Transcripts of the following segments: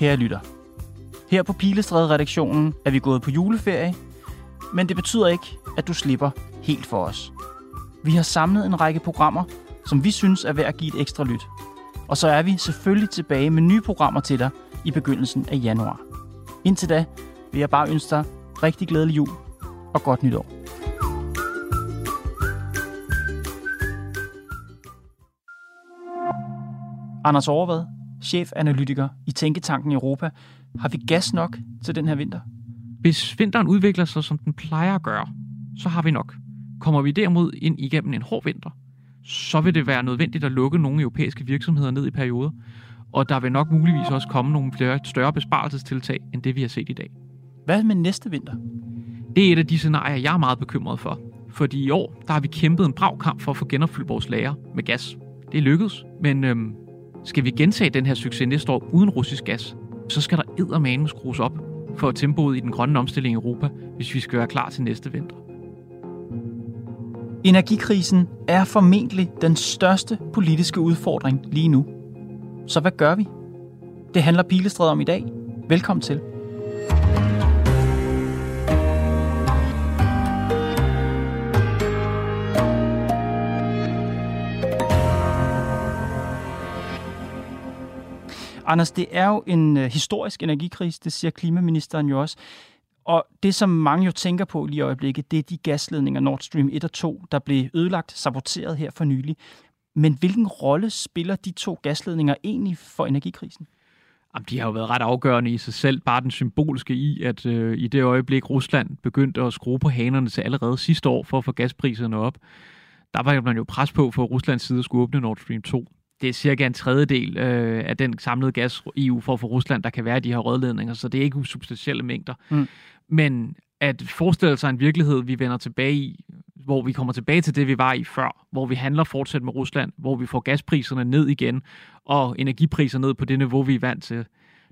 Kære lytter. Her på Pilestræde-redaktionen er vi gået på juleferie, men det betyder ikke, at du slipper helt for os. Vi har samlet en række programmer, som vi synes er værd at give et ekstra lyt. Og så er vi selvfølgelig tilbage med nye programmer til dig i begyndelsen af januar. Indtil da vil jeg bare ønske dig rigtig glædelig jul og godt nytår. Anders Overvad, chefanalytiker i Tænketanken Europa. Har vi gas nok til den her vinter? Hvis vinteren udvikler sig, som den plejer at gøre, så har vi nok. Kommer vi derimod ind igennem en hård vinter, så vil det være nødvendigt at lukke nogle europæiske virksomheder ned i perioder, og der vil nok muligvis også komme nogle flere større besparelsestiltag, end det vi har set i dag. Hvad med næste vinter? Det er et af de scenarier, jeg er meget bekymret for. Fordi i år, der har vi kæmpet en brav kamp for at få genopfyldt vores lager med gas. Det er lykkedes, men øhm, skal vi gentage den her succes næste år uden russisk gas, så skal der eddermame skrues op for tempoet i den grønne omstilling i Europa, hvis vi skal være klar til næste vinter. Energikrisen er formentlig den største politiske udfordring lige nu. Så hvad gør vi? Det handler Pilestræd om i dag. Velkommen til. Anders, det er jo en øh, historisk energikrise, det siger klimaministeren jo også. Og det, som mange jo tænker på lige i øjeblikket, det er de gasledninger Nord Stream 1 og 2, der blev ødelagt, saboteret her for nylig. Men hvilken rolle spiller de to gasledninger egentlig for energikrisen? Jamen, de har jo været ret afgørende i sig selv. Bare den symbolske i, at øh, i det øjeblik Rusland begyndte at skrue på hanerne til allerede sidste år for at få gaspriserne op, der var man jo pres på for Ruslands side at skulle åbne Nord Stream 2 det er cirka en tredjedel øh, af den samlede gas, EU får for Rusland, der kan være i de her rødledninger, så det er ikke usubstantielle mængder. Mm. Men at forestille sig en virkelighed, vi vender tilbage i, hvor vi kommer tilbage til det, vi var i før, hvor vi handler fortsat med Rusland, hvor vi får gaspriserne ned igen, og energipriser ned på det niveau, vi er vant til,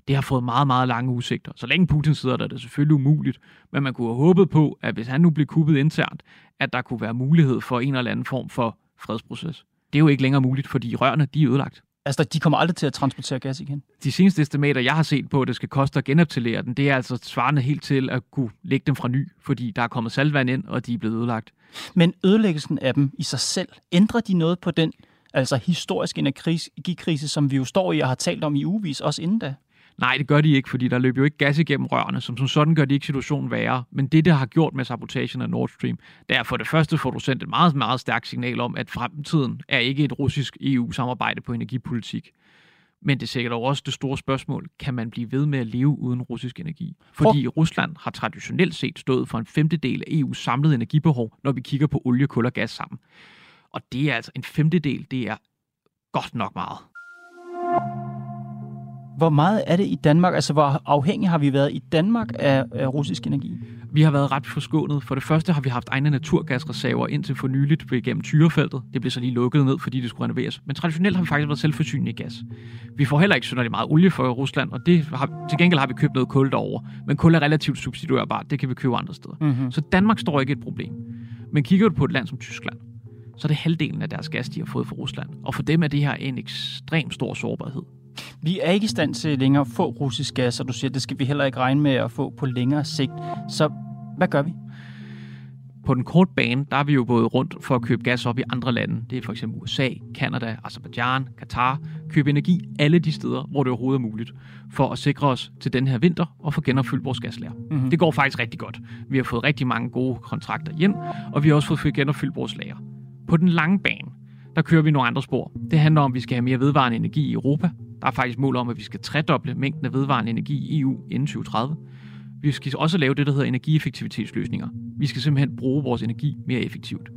det har fået meget, meget lange udsigter. Så længe Putin sidder der, er det selvfølgelig umuligt, men man kunne have håbet på, at hvis han nu blev kuppet internt, at der kunne være mulighed for en eller anden form for fredsproces. Det er jo ikke længere muligt, fordi rørene de er ødelagt. Altså, de kommer aldrig til at transportere gas igen? De seneste estimater, jeg har set på, at det skal koste at genoptillere den, det er altså svarende helt til at kunne lægge dem fra ny, fordi der er kommet salvand ind, og de er blevet ødelagt. Men ødelæggelsen af dem i sig selv, ændrer de noget på den altså historiske energikrise, som vi jo står i og har talt om i uvis, også inden da? Nej, det gør de ikke, fordi der løber jo ikke gas igennem rørene, som, som sådan gør de ikke situationen værre. Men det, det har gjort med sabotagen af Nord Stream, det er for det første får du sendt et meget, meget stærkt signal om, at fremtiden er ikke et russisk EU-samarbejde på energipolitik. Men det er sikkert også det store spørgsmål, kan man blive ved med at leve uden russisk energi? Fordi for... Rusland har traditionelt set stået for en femtedel af EU's samlede energibehov, når vi kigger på olie, kul og gas sammen. Og det er altså en femtedel, det er godt nok meget. Hvor meget er det i Danmark? Altså, hvor afhængig har vi været i Danmark af, af russisk energi? Vi har været ret forskånet. For det første har vi haft egne naturgasreserver indtil for nyligt gennem Tyrefeltet. Det blev så lige lukket ned, fordi det skulle renoveres. Men traditionelt har vi faktisk været selvforsynende i gas. Vi får heller ikke synderligt meget olie fra Rusland, og det har, til gengæld har vi købt noget kul derovre. Men kul er relativt substituerbart. Det kan vi købe andre steder. Mm-hmm. Så Danmark står ikke et problem. Men kigger du på et land som Tyskland, så er det halvdelen af deres gas, de har fået fra Rusland. Og for dem er det her en ekstrem stor sårbarhed. Vi er ikke i stand til længere at få russisk gas, og du siger, det skal vi heller ikke regne med at få på længere sigt. Så hvad gør vi? På den korte bane, der er vi jo gået rundt for at købe gas op i andre lande. Det er for eksempel USA, Kanada, Azerbaijan, Katar. Købe energi alle de steder, hvor det overhovedet er muligt, for at sikre os til den her vinter og få genopfyldt vores gaslager. Mm-hmm. Det går faktisk rigtig godt. Vi har fået rigtig mange gode kontrakter hjem, og vi har også fået genopfyldt vores lager. På den lange bane, der kører vi nogle andre spor. Det handler om, at vi skal have mere vedvarende energi i Europa. Der er faktisk mål om, at vi skal tredoble mængden af vedvarende energi i EU inden 2030. Vi skal også lave det, der hedder energieffektivitetsløsninger. Vi skal simpelthen bruge vores energi mere effektivt.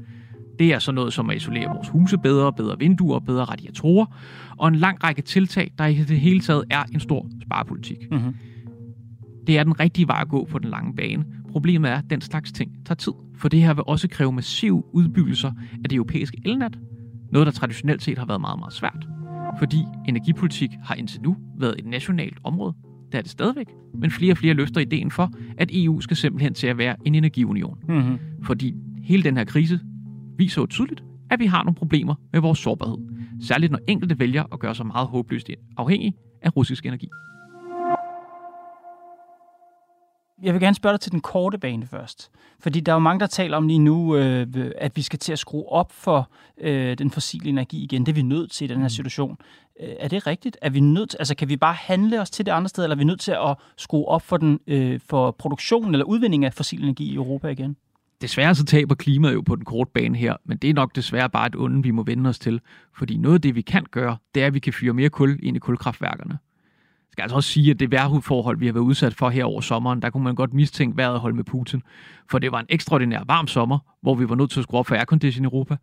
Det er sådan noget som at isolere vores huse bedre, bedre vinduer, bedre radiatorer, og en lang række tiltag, der i det hele taget er en stor sparepolitik. Mm-hmm. Det er den rigtige vej at gå på den lange bane. Problemet er, at den slags ting tager tid, for det her vil også kræve massive udbyggelser af det europæiske elnet, noget der traditionelt set har været meget, meget svært. Fordi energipolitik har indtil nu været et nationalt område, det er det stadigvæk, men flere og flere løfter ideen for, at EU skal simpelthen til at være en energiunion. Mm-hmm. Fordi hele den her krise viser jo tydeligt, at vi har nogle problemer med vores sårbarhed. Særligt når enkelte vælger at gøre sig meget håbløst afhængig af russisk energi. Jeg vil gerne spørge dig til den korte bane først. Fordi der er jo mange, der taler om lige nu, øh, at vi skal til at skrue op for øh, den fossile energi igen. Det er vi nødt til i den her situation. Øh, er det rigtigt? Er vi nødt til, altså kan vi bare handle os til det andre sted, eller er vi nødt til at skrue op for, den, øh, for produktionen eller udvinding af fossil energi i Europa igen? Desværre så taber klimaet jo på den korte bane her, men det er nok desværre bare et onde, vi må vende os til. Fordi noget af det, vi kan gøre, det er, at vi kan fyre mere kul ind i kulkraftværkerne. Jeg skal altså også sige, at det vejrhudforhold, vi har været udsat for her over sommeren, der kunne man godt mistænke vejret holde med Putin. For det var en ekstraordinær varm sommer, hvor vi var nødt til at skrue op for aircondition i Europa.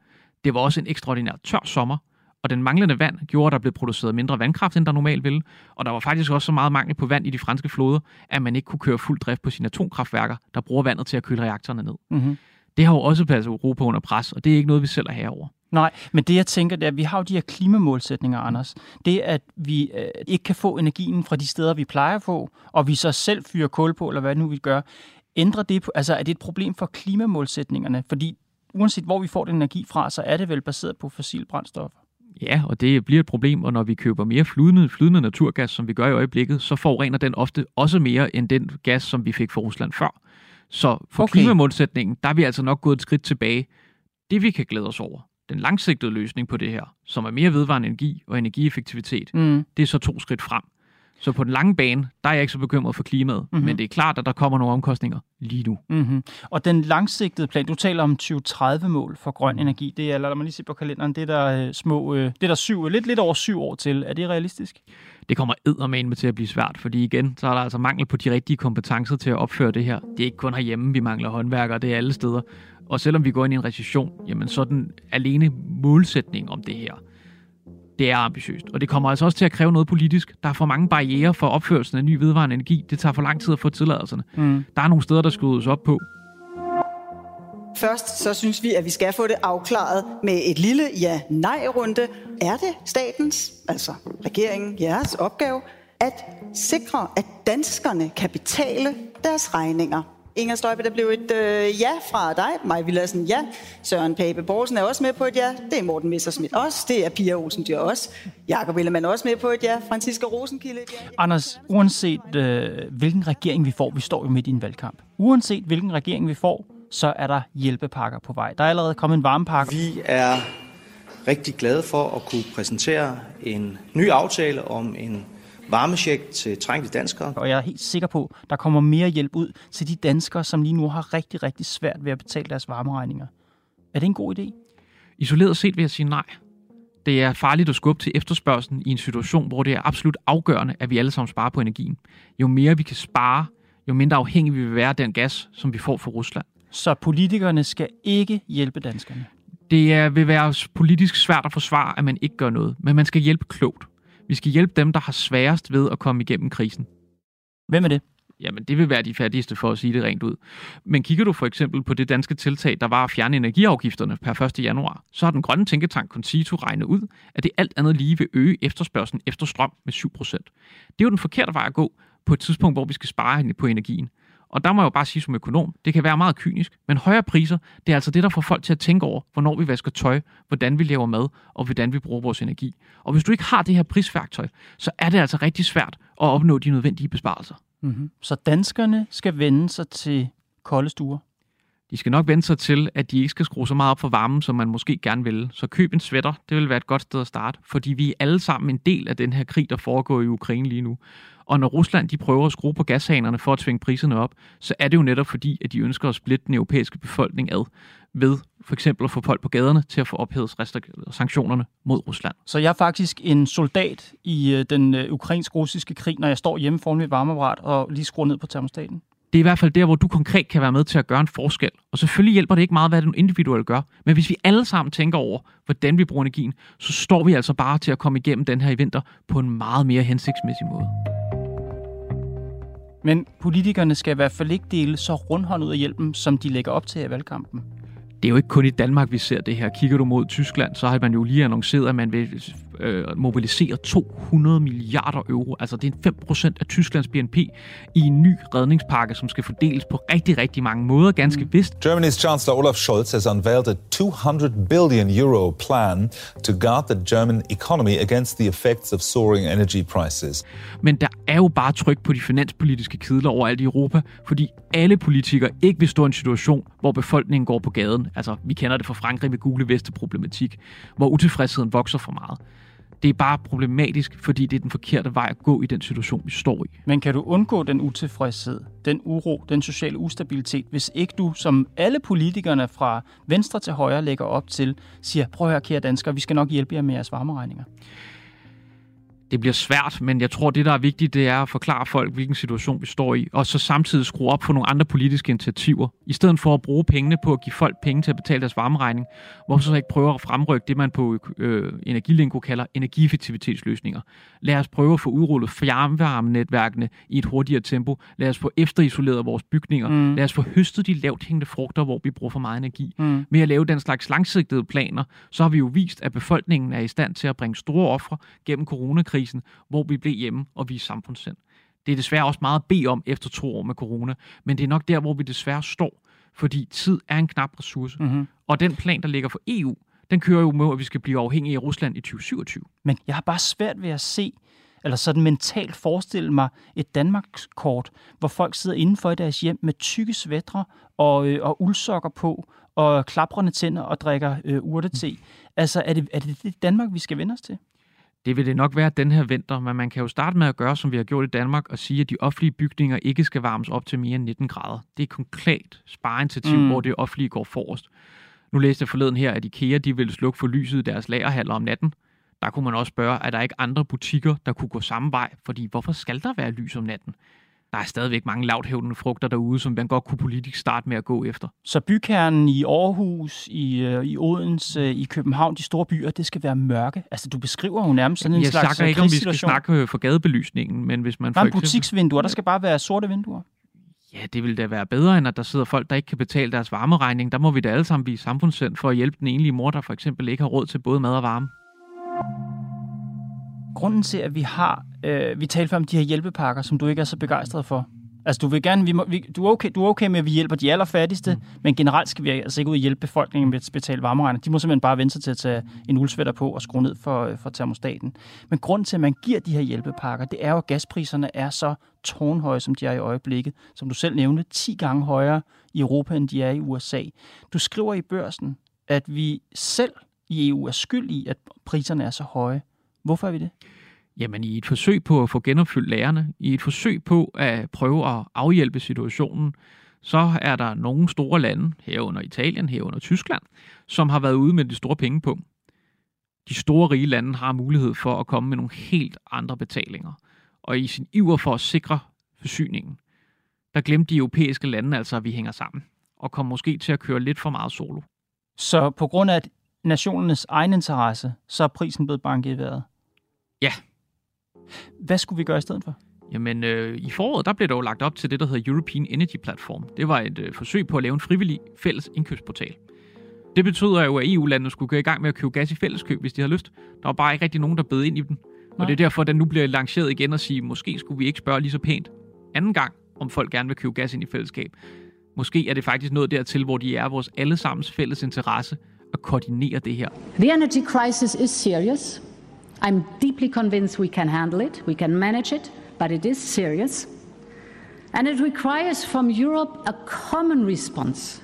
Det var også en ekstraordinær tør sommer, og den manglende vand gjorde, at der blev produceret mindre vandkraft, end der normalt ville. Og der var faktisk også så meget mangel på vand i de franske floder, at man ikke kunne køre fuld drift på sine atomkraftværker, der bruger vandet til at køle reaktorerne ned. Mm-hmm. Det har jo også passet Europa under pres, og det er ikke noget, vi selv er herover. Nej, men det jeg tænker, det er, at vi har jo de her klimamålsætninger, Anders. Det, at vi øh, ikke kan få energien fra de steder, vi plejer at få, og vi så selv fyrer kul på, eller hvad nu vi gør, ændrer det på, altså er det et problem for klimamålsætningerne? Fordi uanset hvor vi får den energi fra, så er det vel baseret på fossile brændstoffer. Ja, og det bliver et problem, og når vi køber mere flydende, flydende naturgas, som vi gør i øjeblikket, så forurener den ofte også mere end den gas, som vi fik fra Rusland før. Så for okay. klimamålsætningen, der er vi altså nok gået et skridt tilbage. Det vi kan glæde os over, den langsigtede løsning på det her, som er mere vedvarende energi og energieffektivitet, mm. det er så to skridt frem. Så på den lange bane, der er jeg ikke så bekymret for klimaet, mm-hmm. men det er klart, at der kommer nogle omkostninger lige nu. Mm-hmm. Og den langsigtede plan, du taler om 2030-mål for grøn mm. energi, det er, lad mig lige se på kalenderen, det er der øh, små, øh, det er der syv, lidt, lidt over syv år til. Er det realistisk? Det kommer med til at blive svært, fordi igen, så er der altså mangel på de rigtige kompetencer til at opføre det her. Det er ikke kun herhjemme, vi mangler håndværkere, det er alle steder. Og selvom vi går ind i en recession, jamen så den alene målsætning om det her, det er ambitiøst. Og det kommer altså også til at kræve noget politisk. Der er for mange barriere for opførelsen af ny vedvarende energi. Det tager for lang tid at få tilladelserne. Mm. Der er nogle steder, der skal op på. Først så synes vi, at vi skal få det afklaret med et lille ja-nej-runde. Er det statens, altså regeringen, jeres opgave, at sikre, at danskerne kan betale deres regninger Inger Støjbe, der blev et øh, ja fra dig. Maj Villadsen, ja. Søren Pape Borgsen er også med på et ja. Det er Morten Messersmith også. Det er Pia Olsen Dyr også. Jakob Ellemann også med på et ja. Franziska Rosenkilde ja. Anders, uanset øh, hvilken regering vi får, vi står jo midt i en valgkamp. Uanset hvilken regering vi får, så er der hjælpepakker på vej. Der er allerede kommet en varmepakke. Vi er rigtig glade for at kunne præsentere en ny aftale om en varmesjek til trængte danskere. Og jeg er helt sikker på, at der kommer mere hjælp ud til de danskere, som lige nu har rigtig, rigtig svært ved at betale deres varmeregninger. Er det en god idé? Isoleret set vil jeg sige nej. Det er farligt at skubbe til efterspørgselen i en situation, hvor det er absolut afgørende, at vi alle sammen sparer på energien. Jo mere vi kan spare, jo mindre afhængig vi vil være af den gas, som vi får fra Rusland. Så politikerne skal ikke hjælpe danskerne? Det er, vil være politisk svært at forsvare, at man ikke gør noget, men man skal hjælpe klogt. Vi skal hjælpe dem, der har sværest ved at komme igennem krisen. Hvem er det? Jamen, det vil være de fattigste for at sige det rent ud. Men kigger du for eksempel på det danske tiltag, der var at fjerne energiafgifterne per 1. januar, så har den grønne tænketank Concito regnet ud, at det alt andet lige vil øge efterspørgselen efter strøm med 7%. Det er jo den forkerte vej at gå på et tidspunkt, hvor vi skal spare på energien. Og der må jeg jo bare sige som økonom, det kan være meget kynisk, men højere priser, det er altså det, der får folk til at tænke over, hvornår vi vasker tøj, hvordan vi laver mad, og hvordan vi bruger vores energi. Og hvis du ikke har det her prisværktøj, så er det altså rigtig svært at opnå de nødvendige besparelser. Mm-hmm. Så danskerne skal vende sig til kolde stuer? De skal nok vende sig til, at de ikke skal skrue så meget op for varmen, som man måske gerne vil. Så køb en sweater, det vil være et godt sted at starte, fordi vi er alle sammen en del af den her krig, der foregår i Ukraine lige nu. Og når Rusland de prøver at skrue på gashanerne for at tvinge priserne op, så er det jo netop fordi, at de ønsker at splitte den europæiske befolkning ad ved for eksempel at få folk på gaderne til at få ophævet sanktionerne mod Rusland. Så jeg er faktisk en soldat i øh, den øh, ukrainsk-russiske krig, når jeg står hjemme foran mit varmeapparat og lige skruer ned på termostaten? Det er i hvert fald der, hvor du konkret kan være med til at gøre en forskel. Og selvfølgelig hjælper det ikke meget, hvad du individuelt gør. Men hvis vi alle sammen tænker over, hvordan vi bruger energien, så står vi altså bare til at komme igennem den her vinter på en meget mere hensigtsmæssig måde. Men politikerne skal i hvert fald ikke dele så rundhånd ud af hjælpen, som de lægger op til i valgkampen. Det er jo ikke kun i Danmark, vi ser det her. Kigger du mod Tyskland, så har man jo lige annonceret, at man vil øh, mobilisere 200 milliarder euro. Altså det er 5% af Tysklands BNP i en ny redningspakke, som skal fordeles på rigtig, rigtig mange måder, ganske mm. vist. Germany's Chancellor Olaf Scholz has unveiled a 200 billion euro plan to guard the German economy against the effects of soaring energy prices. Men der er jo bare tryk på de finanspolitiske kedler overalt i Europa, fordi alle politikere ikke vil stå i en situation, hvor befolkningen går på gaden. Altså, vi kender det fra Frankrig med gule veste problematik, hvor utilfredsheden vokser for meget. Det er bare problematisk, fordi det er den forkerte vej at gå i den situation, vi står i. Men kan du undgå den utilfredshed, den uro, den sociale ustabilitet, hvis ikke du, som alle politikerne fra venstre til højre lægger op til, siger, prøv at høre, kære danskere, vi skal nok hjælpe jer med jeres varmeregninger? Det bliver svært, men jeg tror, det, der er vigtigt, det er at forklare folk, hvilken situation vi står i, og så samtidig skrue op for nogle andre politiske initiativer. I stedet for at bruge pengene på at give folk penge til at betale deres varmeregning, hvorfor så ikke prøve at fremrykke det, man på øh, Energilinko kalder energieffektivitetsløsninger. Lad os prøve at få udrullet fjernvarmenetværkene i et hurtigere tempo. Lad os få efterisoleret vores bygninger. Mm. Lad os få høstet de lavt hængende frugter, hvor vi bruger for meget energi. Mm. Med at lave den slags langsigtede planer, så har vi jo vist, at befolkningen er i stand til at bringe store ofre gennem coronakrisen coronakrisen, hvor vi blev hjemme og viste samfundssind. Det er desværre også meget at bede om efter to år med corona, men det er nok der, hvor vi desværre står, fordi tid er en knap ressource. Mm-hmm. Og den plan, der ligger for EU, den kører jo med, at vi skal blive afhængige af Rusland i 2027. Men jeg har bare svært ved at se, eller sådan mentalt forestille mig et Danmarkskort, hvor folk sidder indenfor i deres hjem med tykke svætre og, øh, og uldsokker på, og klaprende tænder og drikker øh, urtete. Mm. Altså, er det, er det det Danmark, vi skal vende os til? Det vil det nok være den her vinter, men man kan jo starte med at gøre, som vi har gjort i Danmark, og sige, at de offentlige bygninger ikke skal varmes op til mere end 19 grader. Det er et konkret spareinitiativ, mm. hvor det offentlige går forrest. Nu læste jeg forleden her, at IKEA de ville slukke for lyset i deres lagerhaller om natten. Der kunne man også spørge, er der ikke andre butikker, der kunne gå samme vej? Fordi hvorfor skal der være lys om natten? Der er stadigvæk mange lavthævende frugter derude, som man godt kunne politisk starte med at gå efter. Så bykernen i Aarhus, i, øh, i Odense, i København, de store byer, det skal være mørke. Altså, du beskriver jo nærmest sådan en jeg slags Jeg snakker ikke, om vi skal snakke øh, for gadebelysningen, men hvis man... Der er eksempel... butiksvinduer, der skal bare være sorte vinduer. Ja, det vil da være bedre, end at der sidder folk, der ikke kan betale deres varmeregning. Der må vi da alle sammen blive samfundssind for at hjælpe den enlige mor, der for eksempel ikke har råd til både mad og varme grunden til, at vi har, øh, vi talte om de her hjælpepakker, som du ikke er så begejstret for. Altså, du vil gerne, vi må, vi, du, er okay, du er okay med, at vi hjælper de allerfattigste, mm. men generelt skal vi altså ikke ud og hjælpe befolkningen med at betale varmeregninger. De må simpelthen bare vente sig til at tage en uldsvætter på og skrue ned for, øh, for termostaten. Men grunden til, at man giver de her hjælpepakker, det er jo, at gaspriserne er så tårnhøje, som de er i øjeblikket. Som du selv nævnte, 10 gange højere i Europa, end de er i USA. Du skriver i børsen, at vi selv i EU er skyld i, at priserne er så høje. Hvorfor er vi det? Jamen i et forsøg på at få genopfyldt lærerne, i et forsøg på at prøve at afhjælpe situationen, så er der nogle store lande, herunder Italien, herunder Tyskland, som har været ude med de store penge på. De store rige lande har mulighed for at komme med nogle helt andre betalinger. Og i sin iver for at sikre forsyningen, der glemte de europæiske lande altså, at vi hænger sammen, og kom måske til at køre lidt for meget solo. Så på grund af nationernes egen interesse, så er prisen blevet banket i vejret? Ja. Hvad skulle vi gøre i stedet for? Jamen, øh, i foråret, der blev der jo lagt op til det, der hedder European Energy Platform. Det var et øh, forsøg på at lave en frivillig fælles indkøbsportal. Det betyder jo, at EU-landene skulle gå i gang med at købe gas i fælleskøb, hvis de havde lyst. Der var bare ikke rigtig nogen, der bed ind i den. Nej. Og det er derfor, at den nu bliver lanceret igen og sige, måske skulle vi ikke spørge lige så pænt anden gang, om folk gerne vil købe gas ind i fællesskab. Måske er det faktisk noget dertil, hvor de er vores allesammens fælles interesse at koordinere det her. The energy crisis is serious. I'm deeply convinced we can handle it, we can manage it, but it is serious. And it requires from Europe a common response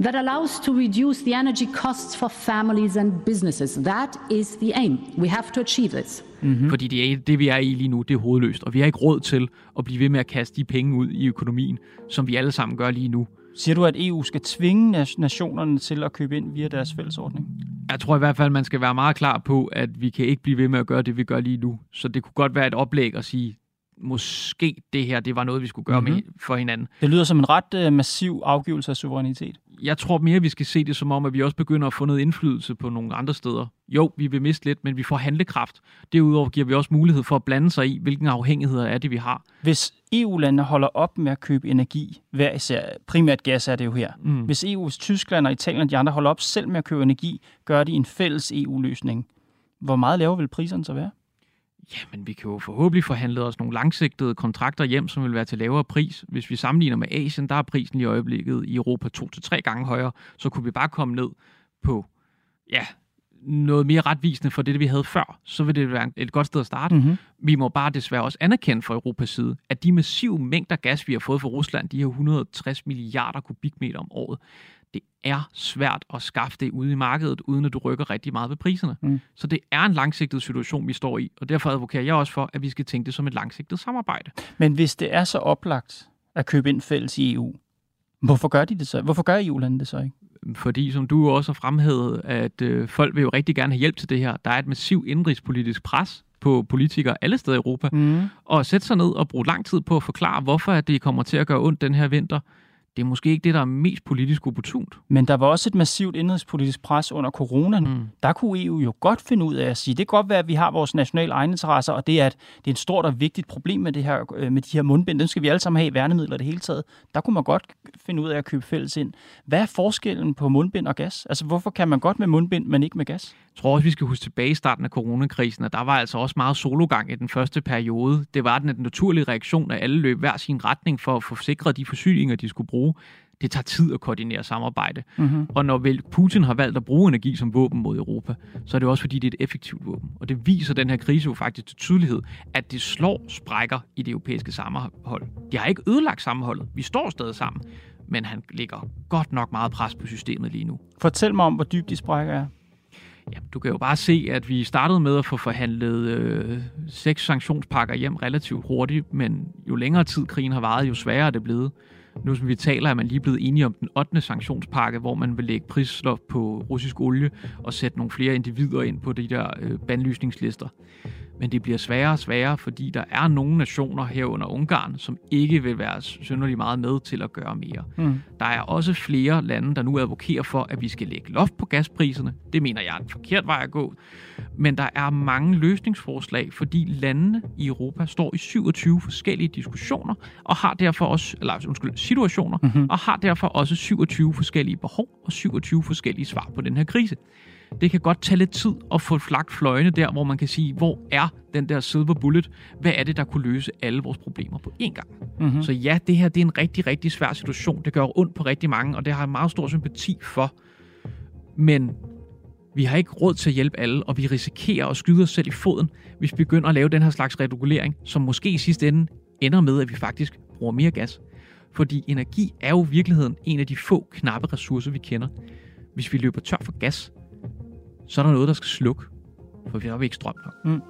that allows to reduce the energy costs for families and businesses. That is the aim. We have to achieve this. Mm-hmm. Fordi det, er, det, vi er i lige nu, det er hovedløst, og vi har ikke råd til at blive ved med at kaste de penge ud i økonomien, som vi alle sammen gør lige nu. Siger du, at EU skal tvinge nationerne til at købe ind via deres fællesordning? Jeg tror i hvert fald, man skal være meget klar på, at vi kan ikke blive ved med at gøre det, vi gør lige nu. Så det kunne godt være et oplæg at sige, måske det her, det var noget, vi skulle gøre mm-hmm. med for hinanden. Det lyder som en ret øh, massiv afgivelse af suverænitet. Jeg tror mere, vi skal se det som om, at vi også begynder at få noget indflydelse på nogle andre steder. Jo, vi vil miste lidt, men vi får handlekraft. Derudover giver vi også mulighed for at blande sig i, hvilken afhængigheder er det, vi har. Hvis EU-landene holder op med at købe energi, hver især, primært gas er det jo her. Mm. Hvis EU, hvis Tyskland og Italien og de andre holder op selv med at købe energi, gør de en fælles EU-løsning. Hvor meget lavere vil priserne så være? Jamen, vi kan jo forhåbentlig forhandle os nogle langsigtede kontrakter hjem, som vil være til lavere pris. Hvis vi sammenligner med Asien, der er prisen i øjeblikket i Europa to til tre gange højere, så kunne vi bare komme ned på, ja, noget mere retvisende for det, vi havde før, så vil det være et godt sted at starte. Mm-hmm. Vi må bare desværre også anerkende fra Europas side, at de massive mængder gas, vi har fået fra Rusland, de her 160 milliarder kubikmeter om året, det er svært at skaffe det ude i markedet, uden at du rykker rigtig meget ved priserne. Mm. Så det er en langsigtet situation, vi står i, og derfor advokerer jeg også for, at vi skal tænke det som et langsigtet samarbejde. Men hvis det er så oplagt at købe ind fælles i EU, hvorfor gør de det så? Hvorfor gør EU-landene det så ikke? Fordi, som du også har fremhævet, at øh, folk vil jo rigtig gerne have hjælp til det her. Der er et massivt indrigspolitisk pres på politikere alle steder i Europa, mm. og sætte sig ned og bruge lang tid på at forklare, hvorfor at det kommer til at gøre ondt den her vinter, det er måske ikke det, der er mest politisk opportunt. Men der var også et massivt indrigspolitisk pres under coronaen. Mm. Der kunne EU jo godt finde ud af at sige, det kan godt være, at vi har vores nationale egeninteresser, og det er, at det er et stort og vigtigt problem med, det her, øh, med de her mundbind. Dem skal vi alle sammen have i værnemidler det hele taget. Der kunne man godt finde ud af at købe fælles ind. Hvad er forskellen på mundbind og gas? Altså, hvorfor kan man godt med mundbind, men ikke med gas? Jeg tror også, vi skal huske tilbage i starten af coronakrisen, at der var altså også meget sologang i den første periode. Det var den naturlige reaktion, at alle løb hver sin retning for at få sikret de forsyninger, de skulle bruge det tager tid at koordinere samarbejde. Mm-hmm. Og når vel Putin har valgt at bruge energi som våben mod Europa, så er det også fordi, det er et effektivt våben. Og det viser den her krise jo faktisk til tydelighed, at det slår sprækker i det europæiske sammenhold. De har ikke ødelagt sammenholdet. Vi står stadig sammen. Men han ligger godt nok meget pres på systemet lige nu. Fortæl mig om, hvor dybt de sprækker er. Ja, du kan jo bare se, at vi startede med at få forhandlet øh, seks sanktionspakker hjem relativt hurtigt, men jo længere tid krigen har varet, jo sværere er det blevet. Nu som vi taler, er man lige blevet enige om den 8. sanktionspakke, hvor man vil lægge prisloft på russisk olie og sætte nogle flere individer ind på de der øh, bandlysningslister. Men det bliver sværere og sværere, fordi der er nogle nationer herunder Ungarn, som ikke vil være synderligt meget med til at gøre mere. Mm. Der er også flere lande, der nu advokerer for, at vi skal lægge loft på gaspriserne. Det mener jeg er en forkert vej at gå. Men der er mange løsningsforslag, fordi landene i Europa står i 27 forskellige diskussioner og har derfor også, eller undskyld, situationer, mm-hmm. og har derfor også 27 forskellige behov og 27 forskellige svar på den her krise det kan godt tage lidt tid at få flagt fløjene der, hvor man kan sige, hvor er den der silver bullet? Hvad er det, der kunne løse alle vores problemer på én gang? Mm-hmm. Så ja, det her det er en rigtig, rigtig svær situation. Det gør ondt på rigtig mange, og det har jeg meget stor sympati for. Men vi har ikke råd til at hjælpe alle, og vi risikerer at skyde os selv i foden, hvis vi begynder at lave den her slags regulering, som måske i sidste ende ender med, at vi faktisk bruger mere gas. Fordi energi er jo i virkeligheden en af de få knappe ressourcer, vi kender. Hvis vi løber tør for gas, så er der noget, der skal slukke, for vi har ikke strøm nok. Mm.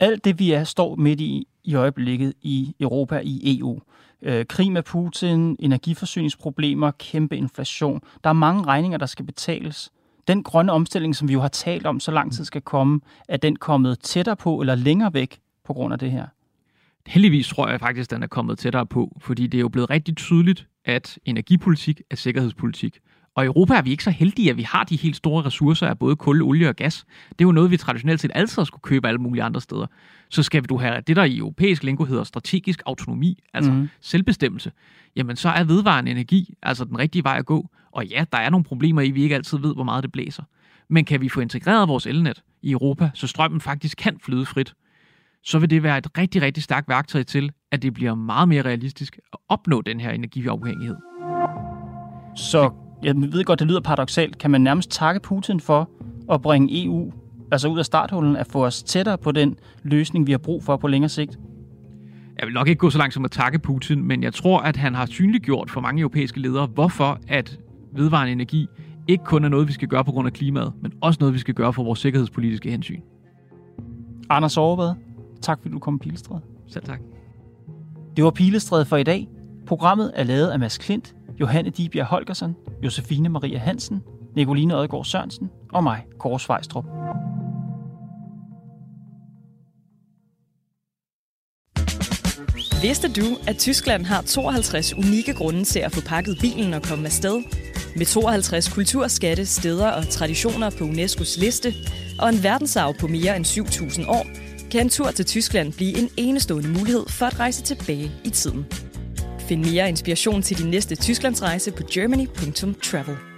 Alt det, vi er, står midt i i øjeblikket i Europa, i EU. Øh, krig med Putin, energiforsyningsproblemer, kæmpe inflation. Der er mange regninger, der skal betales. Den grønne omstilling, som vi jo har talt om så lang tid skal komme, er den kommet tættere på eller længere væk på grund af det her? Heldigvis tror jeg faktisk, den er kommet tættere på, fordi det er jo blevet rigtig tydeligt, at energipolitik er sikkerhedspolitik. Og i Europa er vi ikke så heldige, at vi har de helt store ressourcer af både kul, olie og gas. Det er jo noget, vi traditionelt set altid har skulle købe alle mulige andre steder. Så skal du have det, der i europæisk lingo hedder strategisk autonomi, altså mm. selvbestemmelse, jamen så er vedvarende energi altså den rigtige vej at gå. Og ja, der er nogle problemer i, at vi ikke altid ved, hvor meget det blæser. Men kan vi få integreret vores elnet i Europa, så strømmen faktisk kan flyde frit, så vil det være et rigtig, rigtig stærkt værktøj til, at det bliver meget mere realistisk at opnå den her energiafhængighed. Så jeg ved godt, det lyder paradoxalt, kan man nærmest takke Putin for at bringe EU altså ud af starthullen, at få os tættere på den løsning, vi har brug for på længere sigt? Jeg vil nok ikke gå så langt som at takke Putin, men jeg tror, at han har synliggjort for mange europæiske ledere, hvorfor at vedvarende energi ikke kun er noget, vi skal gøre på grund af klimaet, men også noget, vi skal gøre for vores sikkerhedspolitiske hensyn. Anders Overvad, tak fordi du kom på Pilestræd. Selv tak. Det var Pilestræd for i dag. Programmet er lavet af Mads Klint, Johanne Dibjerg Holgersen, Josefine Maria Hansen, Nicoline Odgaard Sørensen og mig, Kåre Svejstrup. Vidste du, at Tyskland har 52 unikke grunde til at få pakket bilen og komme afsted? Med 52 kulturskatte, steder og traditioner på UNESCO's liste, og en verdensarv på mere end 7.000 år, kan en tur til Tyskland blive en enestående mulighed for at rejse tilbage i tiden. Find mere inspiration til din næste Tysklandsrejse på germany.travel.